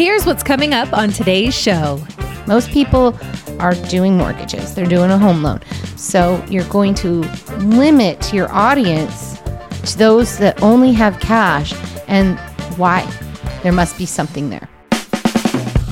Here's what's coming up on today's show. Most people are doing mortgages, they're doing a home loan. So you're going to limit your audience to those that only have cash. And why? There must be something there.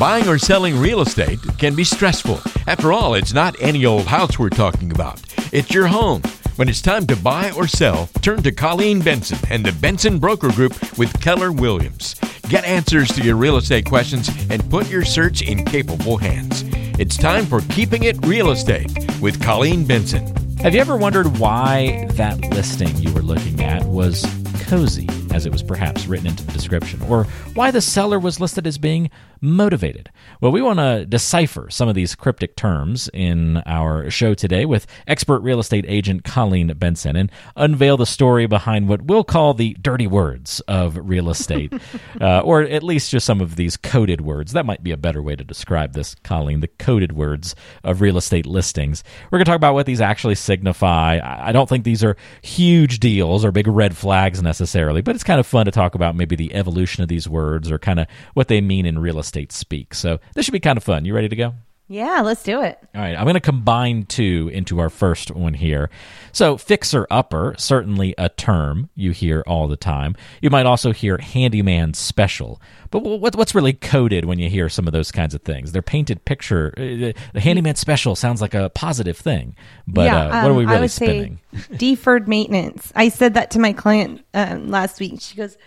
Buying or selling real estate can be stressful. After all, it's not any old house we're talking about, it's your home. When it's time to buy or sell, turn to Colleen Benson and the Benson Broker Group with Keller Williams. Get answers to your real estate questions and put your search in capable hands. It's time for Keeping It Real Estate with Colleen Benson. Have you ever wondered why that listing you were looking at was cozy, as it was perhaps written into the description, or why the seller was listed as being motivated? Well, we want to decipher some of these cryptic terms in our show today with expert real estate agent Colleen Benson and unveil the story behind what we'll call the dirty words of real estate, uh, or at least just some of these coded words. That might be a better way to describe this, Colleen, the coded words of real estate listings. We're going to talk about what these actually signify. I don't think these are huge deals or big red flags necessarily, but it's kind of fun to talk about maybe the evolution of these words or kind of what they mean in real estate speak. So this should be kind of fun. You ready to go? Yeah, let's do it. All right, I'm going to combine two into our first one here. So, fixer upper, certainly a term you hear all the time. You might also hear handyman special. But what's really coded when you hear some of those kinds of things? Their painted picture, uh, the handyman special sounds like a positive thing. But yeah, uh, what are we um, really spinning? Deferred maintenance. I said that to my client um, last week. She goes,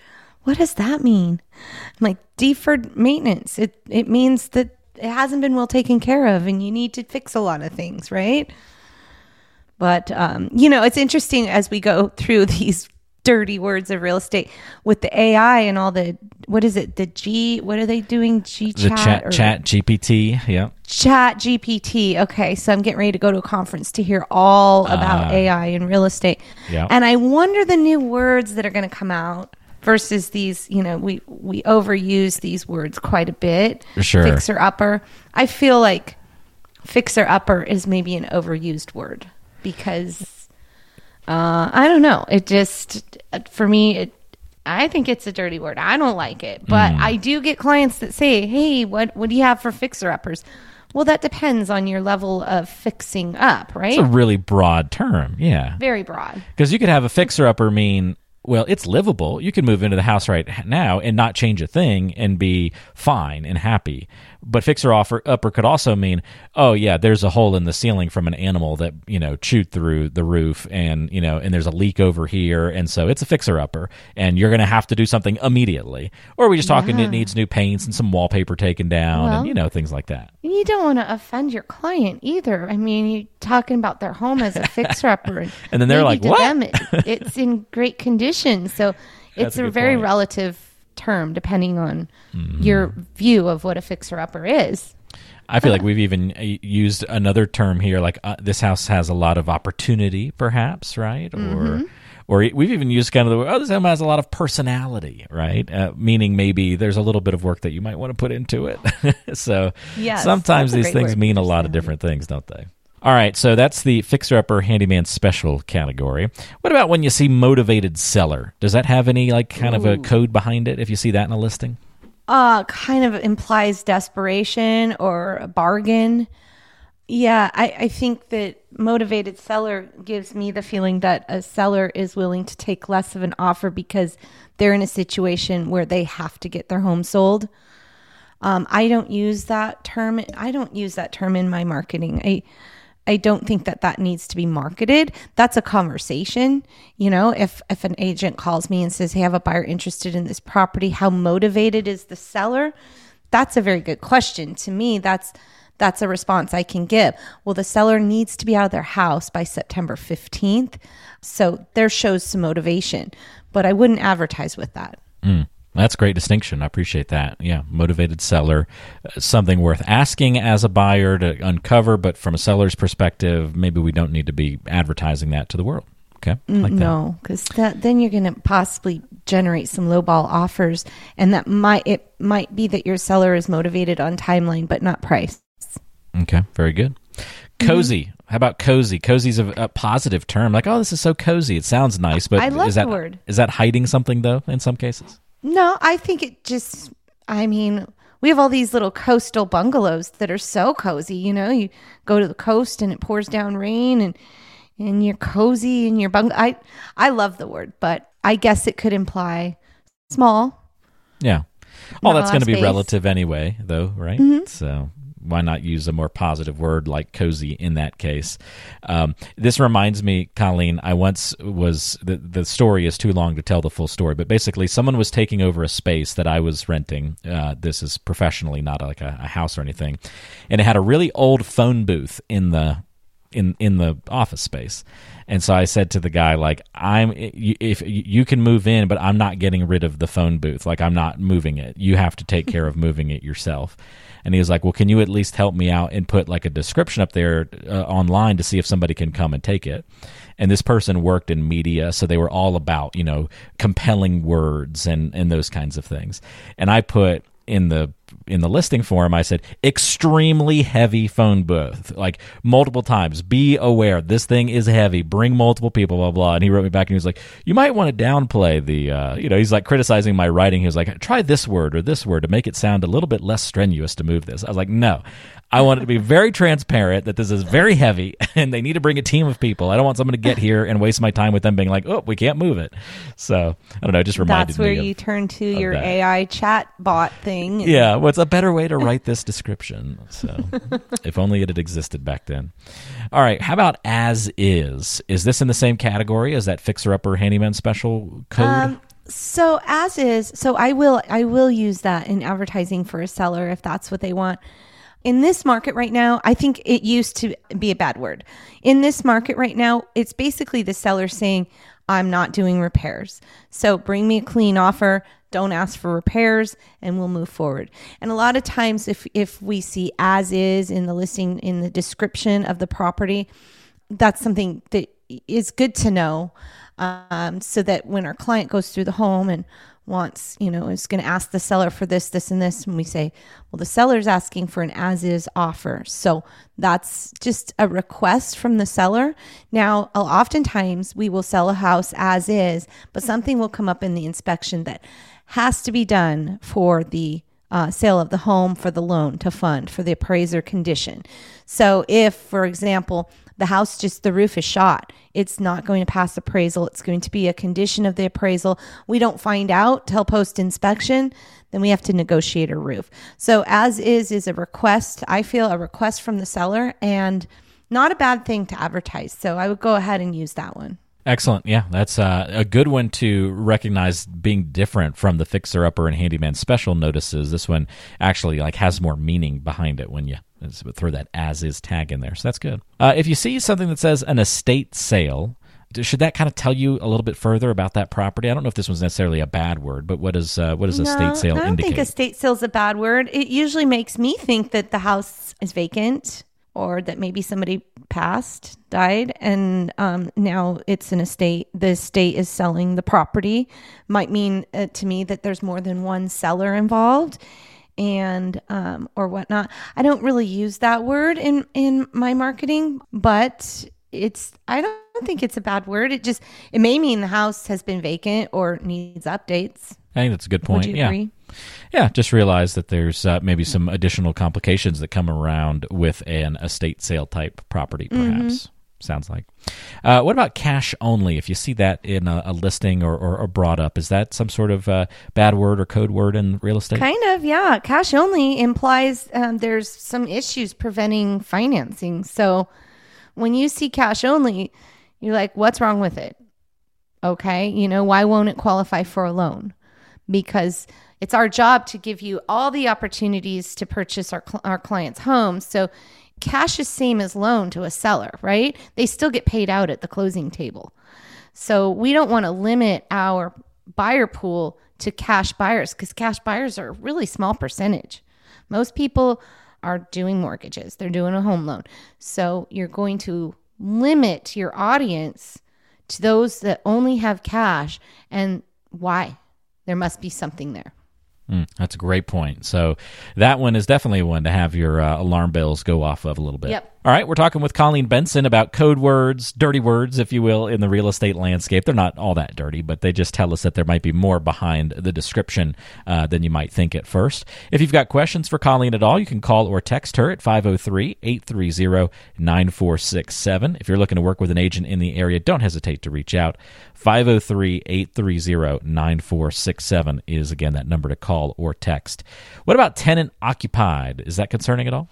"What does that mean?" I'm like, "Deferred maintenance. It it means that it hasn't been well taken care of and you need to fix a lot of things, right? But um, you know, it's interesting as we go through these dirty words of real estate with the AI and all the what is it? The G what are they doing? G The chat chat, GPT, yeah. chat GPT. Okay, so I'm getting ready to go to a conference to hear all about Ah. AI and real estate. Yeah. And I wonder the new words that are going to come out versus these, you know, we we overuse these words quite a bit. Sure. Fixer upper. I feel like fixer upper is maybe an overused word because uh I don't know. It just for me it I think it's a dirty word. I don't like it. But Mm. I do get clients that say, "Hey, what what do you have for fixer uppers?" Well, that depends on your level of fixing up, right? It's a really broad term, yeah. Very broad. Because you could have a fixer upper mean, well, it's livable. You can move into the house right now and not change a thing and be fine and happy. But fixer offer upper could also mean, oh yeah, there's a hole in the ceiling from an animal that you know chewed through the roof, and you know, and there's a leak over here, and so it's a fixer upper, and you're going to have to do something immediately. Or are we just talking it needs new paints and some wallpaper taken down, Well- and you know things like that. You don't want to offend your client either. I mean, you're talking about their home as a fixer upper, And then they're like, "What?" Them, it, it's in great condition, so it's a a, very point. relative term depending on Mm-hmm. your view of what a fixer upper is. I feel like we've even uh, used another term here, like uh, this house has a lot of opportunity, perhaps, right? Or, or we've even used kind of the oh, this home has a lot of personality, right? Uh, meaning maybe there's a little bit of work that you might want to put into it. so Yes, sometimes these things word, mean a lot of different things, don't they? All right, so that's the fixer upper handyman special category. What about when you see motivated seller? Does that have any like kind of a code behind it if you see that in a listing? uh kind of implies desperation or a bargain yeah I, I think that motivated seller gives me the feeling that a seller is willing to take less of an offer because they're in a situation where they have to get their home sold um, i don't use that term i don't use that term in my marketing i I don't think that that needs to be marketed. That's a conversation. You know, if if an agent calls me and says, "Hey, I have a buyer interested in this property. How motivated is the seller?" That's a very good question. To me, that's that's a response I can give. Well, the seller needs to be out of their house by September 15th. So there shows some motivation, but I wouldn't advertise with that. Hmm. That's a great distinction. I appreciate that. Yeah, motivated seller, uh, something worth asking as a buyer to uncover, but from a seller's perspective, maybe we don't need to be advertising that to the world. Okay, like no, because that, then you're going to possibly generate some lowball offers, and that might it might be that your seller is motivated on timeline but not price. Okay, very good. Cozy. How about cozy? Cozy's a, a positive term. Like, oh, this is so cozy. It sounds nice, but I love is that the word. is that hiding something though? In some cases, No, I think it just. I mean, we have all these little coastal bungalows that are so cozy. You know, you go to the coast and it pours down rain and and you're cozy in your bungalow. I I love the word, but I guess it could imply small. Yeah. Well, that's going to be relative anyway, though, right? Mm-hmm. So why not use a more positive word like cozy in that case? Um, this reminds me, Colleen. I once was the the story is too long to tell the full story, but basically, someone was taking over a space that I was renting. Uh, this is professionally, not like a, a house or anything, and it had a really old phone booth in the in in the office space. And so I said to the guy like I'm if you can move in but I'm not getting rid of the phone booth. Like I'm not moving it. You have to take care of moving it yourself. And he was like, "Well, can you at least help me out and put like a description up there uh, online to see if somebody can come and take it?" And this person worked in media, so they were all about, you know, compelling words and and those kinds of things. And I put in the in the listing form I said extremely heavy phone booth. Like multiple times. Be aware this thing is heavy. Bring multiple people blah blah. And he wrote me back and he was like you might want to downplay the uh, you know he's like criticizing my writing. He was like try this word or this word to make it sound a little bit less strenuous to move this. I was like no. I want it to be very transparent that this is very heavy and they need to bring a team of people. I don't want someone to get here and waste my time with them being like oh we can't move it. So I don't know it just reminded That's where me of- you turn to your that. AI chat bot thing. and- what's a better way to write this description? So, if only it had existed back then. All right, how about as is? Is this in the same category as that fixer upper handyman special code? Um, so as is, so I will I will use that in advertising for a seller if that's what they want. In this market right now, I think it used to be a bad word. In this market right now, it's basically the seller saying, I'm not doing repairs. So bring me a clean offer, don't ask for repairs, and we'll move forward. And a lot of times if if we see as is in the listing in the description of the property, that's something that is good to know um, so that when our client goes through the home and wants, you know, is going to ask the seller for this, this, and this, and we say, well, the seller's asking for an as is offer. So that's just a request from the seller. Now, oftentimes we will sell a house as is, but something will come up in the inspection that has to be done for the uh, sale of the home for the loan to fund for the appraiser condition. So, if, for example, the house just the roof is shot, it's not going to pass appraisal. It's going to be a condition of the appraisal. We don't find out till post inspection, then we have to negotiate a roof. So, as is is a request. I feel a request from the seller and not a bad thing to advertise. So, I would go ahead and use that one. Excellent. Yeah, that's uh, a good one to recognize being different from the fixer upper and handyman special notices. This one actually like has more meaning behind it when you throw that as is tag in there. So that's good. Uh, if you see something that says an estate sale, should that kind of tell you a little bit further about that property? I don't know if this was necessarily a bad word, but what does uh, what does estate sale I don't indicate? think estate sale is a bad word. It usually makes me think that the house is vacant or that maybe somebody passed, died, and um, now it's an estate. The estate is selling the property. Might mean uh, to me that there's more than one seller involved and um, or whatnot. I don't really use that word in in my marketing, but it's I don't think it's a bad word. It just it may mean the house has been vacant or needs updates. I think that's a good point. Yeah. agree? Yeah, just realize that there's uh, maybe some additional complications that come around with an estate sale type property, perhaps. Sounds like. Uh, what about cash only? If you see that in a, a listing or, or, or brought up, is that some sort of uh, bad word or code word in real estate? Kind of, yeah. Cash only implies um, there's some issues preventing financing. So when you see cash only, you're like, what's wrong with it? Okay. You know, why won't it qualify for a loan? Because it's our job to give you all the opportunities to purchase our, our client's homes. So cash is same as loan to a seller, right? They still get paid out at the closing table. So we don't want to limit our buyer pool to cash buyers because cash buyers are a really small percentage. Most people are doing mortgages, they're doing a home loan. So you're going to limit your audience to those that only have cash. And why? There must be something there. Mm, that's a great point. So that one is definitely one to have your uh, alarm bells go off of a little bit. Yep. All right, we're talking with Colleen Benson about code words, dirty words, if you will, in the real estate landscape. They're not all that dirty, but they just tell us that there might be more behind the description uh, than you might think at first. If you've got questions for Colleen at all, you can call or text her at 503 830 9467. If you're looking to work with an agent in the area, don't hesitate to reach out. 503 830 9467 is again that number to call or text. What about tenant occupied? Is that concerning at all?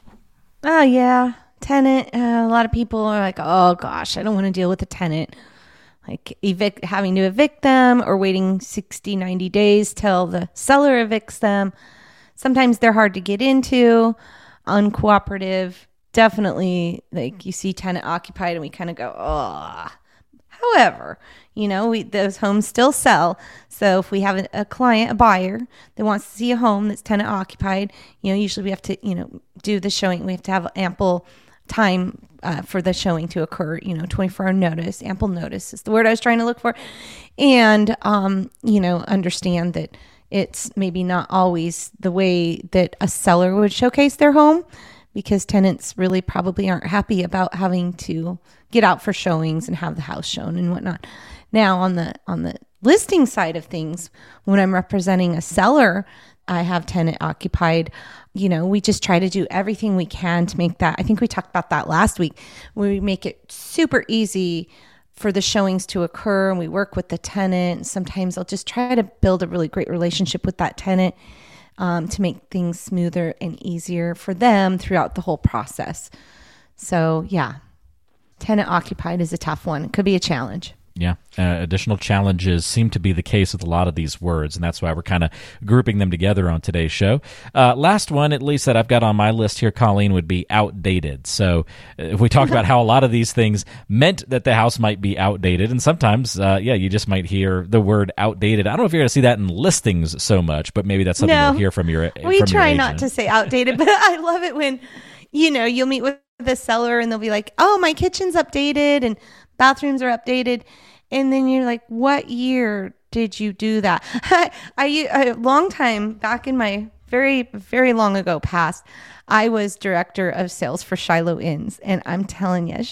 Oh, yeah tenant uh, a lot of people are like oh gosh i don't want to deal with a tenant. Like evict having to evict them or waiting 60 90 days till the seller evicts them. Sometimes they're hard to get into uncooperative. Definitely like you see tenant occupied and we kind of go oh however you know we, those homes still sell. So if we have a, a client a buyer that wants to see a home that's tenant occupied you know usually we have to you know do the showing. We have to have ample time uh, for the showing to occur, you know, 24 hour notice, ample notice is the word I was trying to look for. And, um, you know, understand that it's maybe not always the way that a seller would showcase their home because tenants really probably aren't happy about having to get out for showings and have the house shown and whatnot. Now on the on the listing side of things, when I'm representing a seller, I have tenant occupied you know, we just try to do everything we can to make that. I think we talked about that last week. We make it super easy for the showings to occur and we work with the tenant. Sometimes I'll just try to build a really great relationship with that tenant um, to make things smoother and easier for them throughout the whole process. So, yeah, tenant occupied is a tough one. It could be a challenge. Yeah, uh, additional challenges seem to be the case with a lot of these words, and that's why we're kind of grouping them together on today's show. Uh, last one, at least that I've got on my list here, Colleen, would be outdated. So uh, we talked about how a lot of these things meant that the house might be outdated, and sometimes, uh, yeah, you just might hear the word outdated. I don't know if you're going to see that in listings so much, but maybe that's something no, you'll hear from your. We from try your not to say outdated, but I love it when you know you'll meet with the seller and they'll be like, "Oh, my kitchen's updated," and bathrooms are updated. And then you're like, what year did you do that? I, a long time back in my very, very long ago past, I was director of sales for Shiloh Inns. And I'm telling you,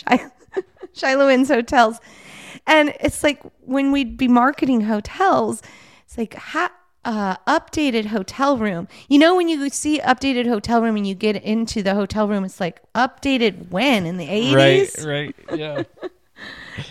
Shiloh Inns hotels. And it's like when we'd be marketing hotels, it's like, ha- uh, updated hotel room. You know, when you see updated hotel room and you get into the hotel room, it's like updated when in the 80s? Right, right. Yeah.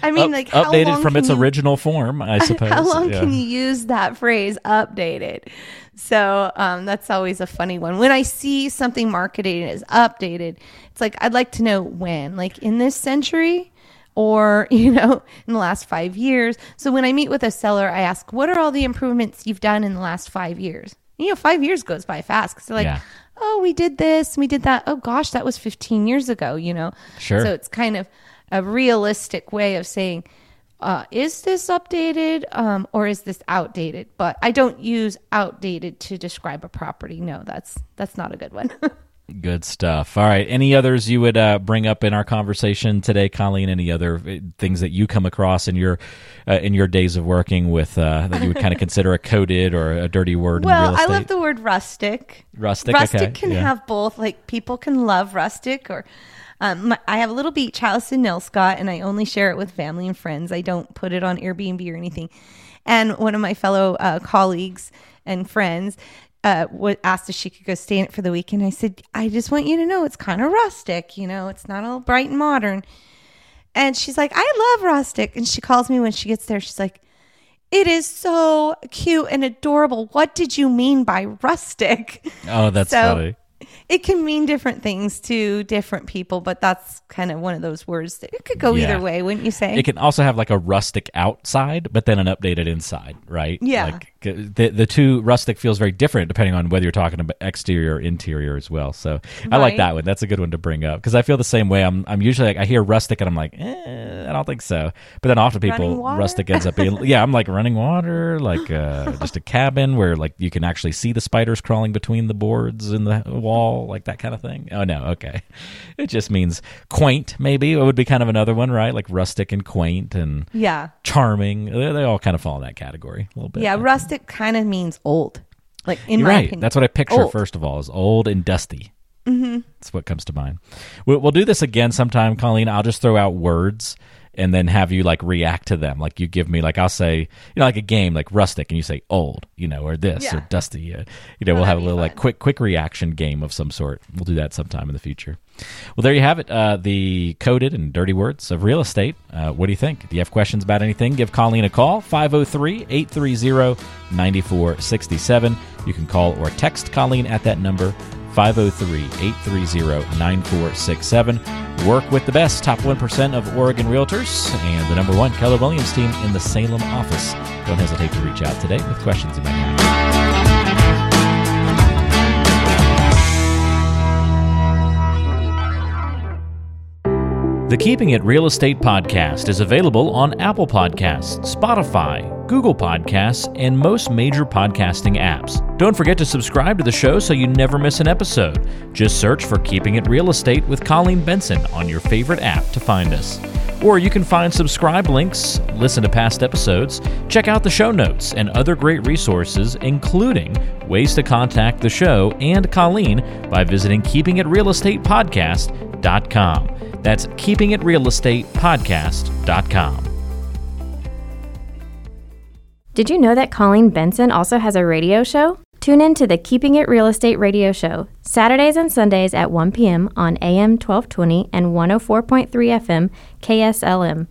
I mean, Up, like updated from its you, original form, I suppose. How long yeah. can you use that phrase, updated? So um, that's always a funny one. When I see something marketed as updated, it's like I'd like to know when, like in this century, or you know, in the last five years. So when I meet with a seller, I ask, "What are all the improvements you've done in the last five years?" you know, five years goes by fast because they're like, yeah. "Oh, we did this, we did that. Oh gosh, that was 15 years ago." You know, sure. So it's kind of a realistic way of saying, uh, is this updated um, or is this outdated? But I don't use outdated to describe a property. No, that's that's not a good one. Good stuff. All right. Any others you would uh, bring up in our conversation today, Colleen? Any other uh, things that you come across in your uh, in your days of working with uh, that you would kind of consider a coded or a dirty word? Well, I love the word rustic. Rustic. Rustic okay. can yeah. have both. Like people can love rustic or um, my, I have a little beach house in Nelscott, and I only share it with family and friends. I don't put it on Airbnb or anything. And one of my fellow uh, colleagues and friends uh, asked if she could go stay in it for the weekend. I said, I just want you to know it's kind of rustic. You know, it's not all bright and modern. And she's like, I love rustic. And she calls me when she gets there. She's like, it is so cute and adorable. What did you mean by rustic? Oh, that's so, funny it can mean different things to different people, but that's kind of one of those words that it could go yeah. either way, wouldn't you say? It can also have like a rustic outside, but then an updated inside, right? Yeah. Like the the two rustic feels very different depending on whether you're talking about exterior or interior as well. So right. I like that one. That's a good one to bring up because I feel the same way. I'm I'm usually like I hear rustic and I'm like, eh, I don't think so. But then often people rustic ends up being yeah, I'm like running water, like uh, just a cabin where like you can actually see the spiders crawling between the boards in the wall, like that kind of thing. Oh no, okay. It just means quaint. Maybe it would be kind of another one, right? Like rustic and quaint and yeah, charming. They, they all kind of fall in that category a little bit. Yeah, rustic rustic kind of means old. Like in You're my right. opinion. That's what I picture old. first of all is old and dusty. Mm-hmm. That's what comes to mind. We'll, we'll do this again sometime, Colleen. I'll just throw out words and then have you like react to them. Like you give me like I'll say you know like a game like rustic and you say old, you know, or this Yeah. or dusty. Uh, you know, Oh, we'll have a little like quick quick reaction game of some sort. We'll do that sometime in the future. Well, there you have it. Uh, the coded and dirty words of real estate. Uh, what do you think? Do you have questions about anything? Give Colleen a call 503 830 9467. You can call or text Colleen at that number 503 830 9467. Work with the best top 1% of Oregon realtors and the number one Keller Williams team in the Salem office. Don't hesitate to reach out today with questions you might have. The Keeping It Real Estate podcast is available on Apple Podcasts, Spotify, Google Podcasts, and most major podcasting apps. Don't forget to subscribe to the show so you never miss an episode. Just search for Keeping It Real Estate with Colleen Benson on your favorite app to find us. Or you can find subscribe links, listen to past episodes, check out the show notes, and other great resources, including ways to contact the show and Colleen by visiting keepingitrealestatepodcast.com. That's keepingitrealestatepodcast.com. Did you know that Colleen Benson also has a radio show? Tune in to the Keeping It Real Estate radio show, Saturdays and Sundays at 1 p.m. on AM 1220 and 104.3 FM KSLM.